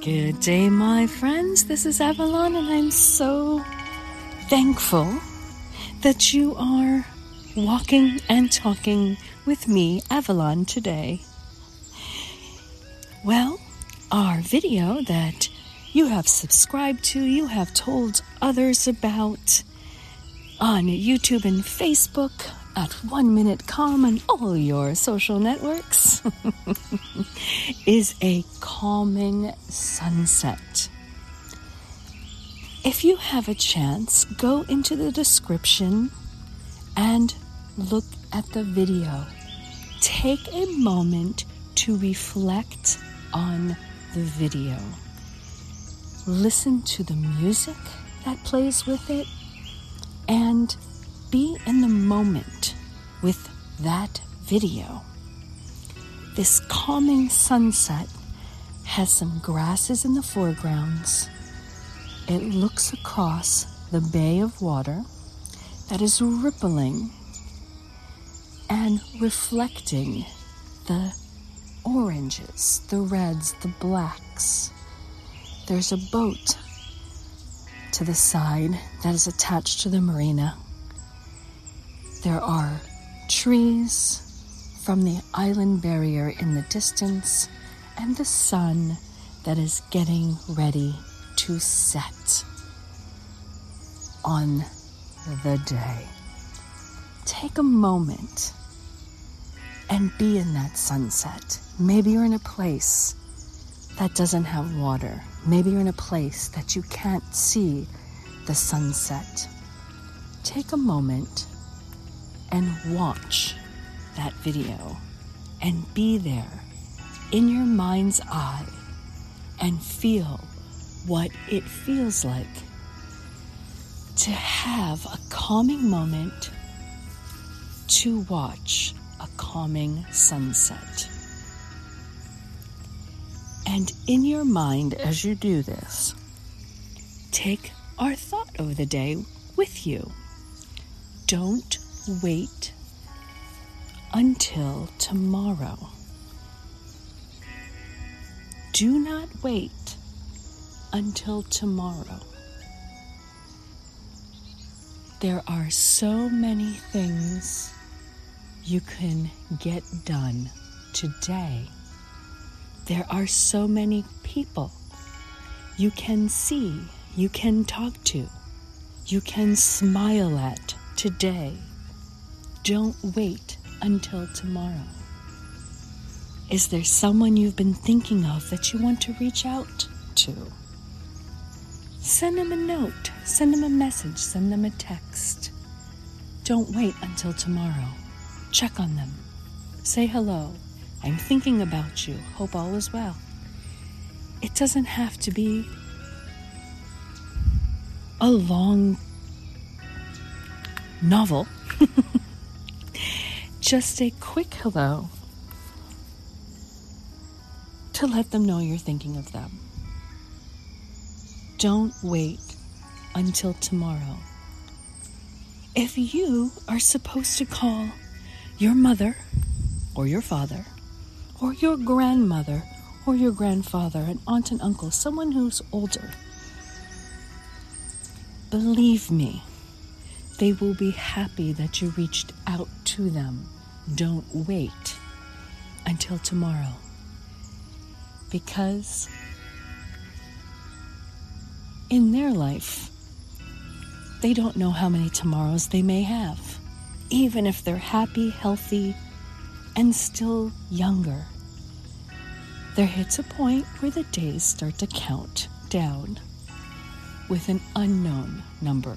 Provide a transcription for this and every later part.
Good day, my friends. This is Avalon, and I'm so thankful that you are walking and talking with me, Avalon, today. Well, our video that you have subscribed to, you have told others about on YouTube and Facebook, at One Minute Calm and all your social networks, is a calming sunset. If you have a chance, go into the description and look at the video. Take a moment to reflect on the video. Listen to the music that plays with it and be in the moment with that video. This calming sunset has some grasses in the foregrounds. It looks across the bay of water that is rippling and reflecting the oranges, the reds, the blacks. There's a boat to the side that is attached to the marina. There are trees from the island barrier in the distance and the sun that is getting ready to set on the day. Take a moment and be in that sunset. Maybe you're in a place that doesn't have water. Maybe you're in a place that you can't see the sunset. Take a moment and watch that video and be there in your mind's eye and feel what it feels like to have a calming moment to watch a calming sunset. And in your mind, as you do this, take our thought of the day with you. Don't wait until tomorrow. Do not wait until tomorrow. There are so many things you can get done today. There are so many people you can see, you can talk to, you can smile at today. Don't wait until tomorrow. Is there someone you've been thinking of that you want to reach out to? Send them a note, send them a message, send them a text. Don't wait until tomorrow. Check on them. Say hello. I'm thinking about you. Hope all is well. It doesn't have to be a long novel. just a quick hello to let them know you're thinking of them. Don't wait until tomorrow. If you are supposed to call your mother or your father or your grandmother or your grandfather, an aunt and uncle, someone who's older, believe me, they will be happy that you reached out to them don't wait until tomorrow. Because in their life, they don't know how many tomorrows they may have, even if they're happy, healthy, and still younger. There hits a point where the days start to count down with an unknown number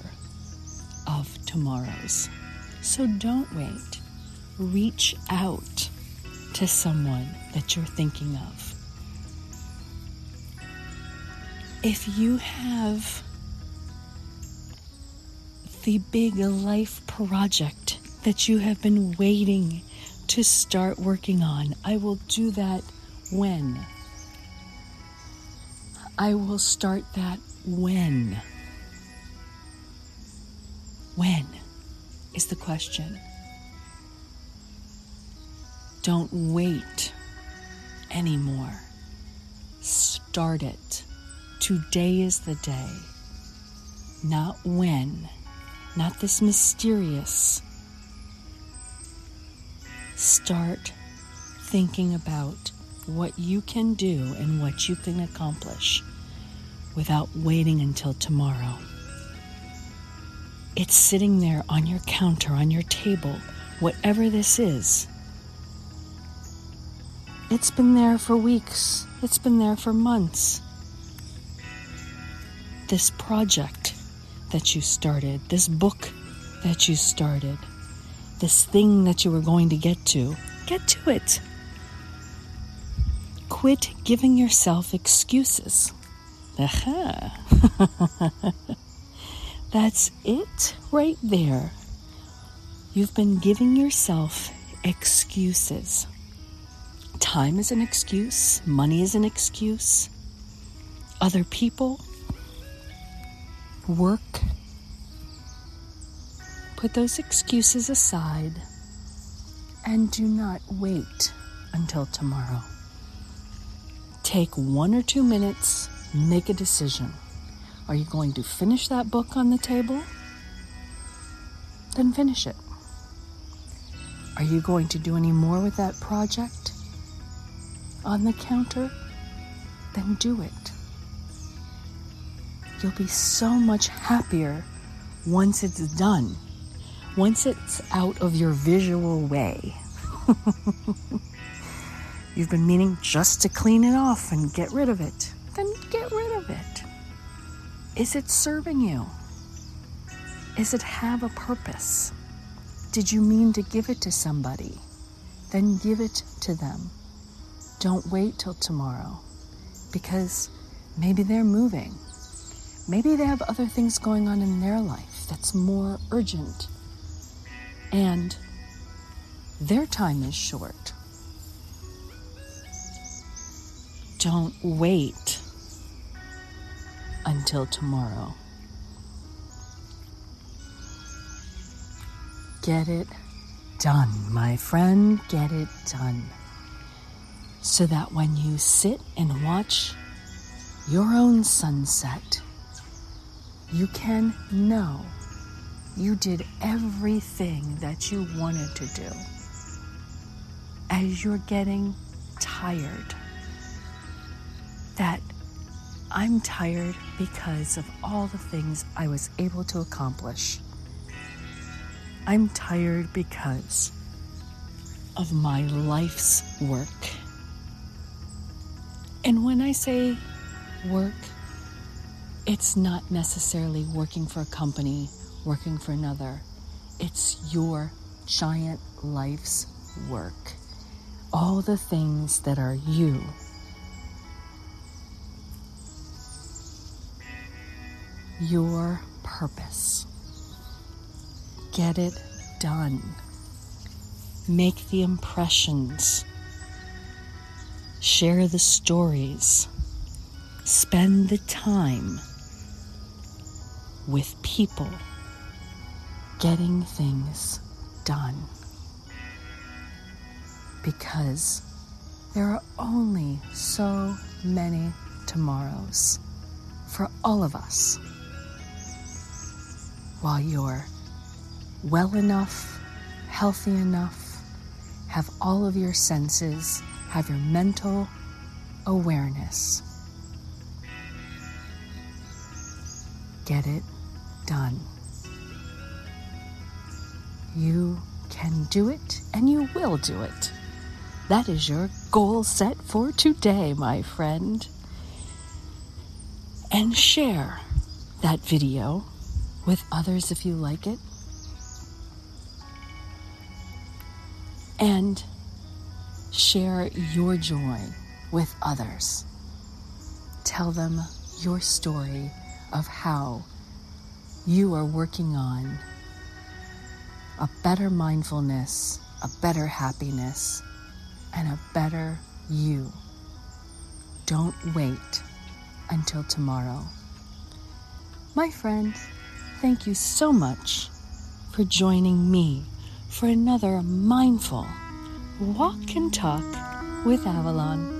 of tomorrows. So don't wait reach out to someone that you're thinking of. If you have the big life project that you have been waiting to start working on, I will do that when. I will start that when. When is the question. Don't wait anymore. start it. Today is the day. Not when, not this mysterious. Start thinking about what you can do and what you can accomplish without waiting until tomorrow. It's sitting there on your counter, on your table, whatever this is. It's been there for weeks, it's been there for months. This project that you started, this book that you started, this thing that you were going to get to, get to it. Quit giving yourself excuses. That's it right there. You've been giving yourself excuses. Time is an excuse, money is an excuse, other people, work. Put those excuses aside and do not wait until tomorrow. Take one or two minutes, make a decision. Are you going to finish that book on the table? Then finish it. Are you going to do any more with that project on the counter? Then do it. You'll be so much happier once it's done, once it's out of your visual way. You've been meaning just to clean it off and get rid of it. Then get rid of it. Is it serving you? Is it have a purpose? Did you mean to give it to somebody? Then give it to them. Don't wait till tomorrow because maybe they're moving. Maybe they have other things going on in their life that's more urgent. And their time is short. Don't wait until tomorrow. Get it done, my friend. Get it done. So that when you sit and watch your own sunset, you can know you did everything that you wanted to do. As you're getting tired, that I'm tired because of all the things I was able to accomplish. I'm tired because of my life's work. And when I say work, it's not necessarily working for a company, working for another. It's your giant life's work. All the things that are you your purpose. Get it done. Make the impressions. Share the stories. Spend the time with people getting things done. Because there are only so many tomorrows for all of us while you're well enough, healthy enough, have all of your senses, have your mental awareness. Get it done. You can do it and you will do it. That is your goal set for today, my friend. And share that video with others if you like it. And share your joy with others. Tell them your story of how you are working on a better mindfulness, a better happiness, and a better you. Don't wait until tomorrow. My friends, Thank you so much for joining me for another mindful walk and talk with Avalon.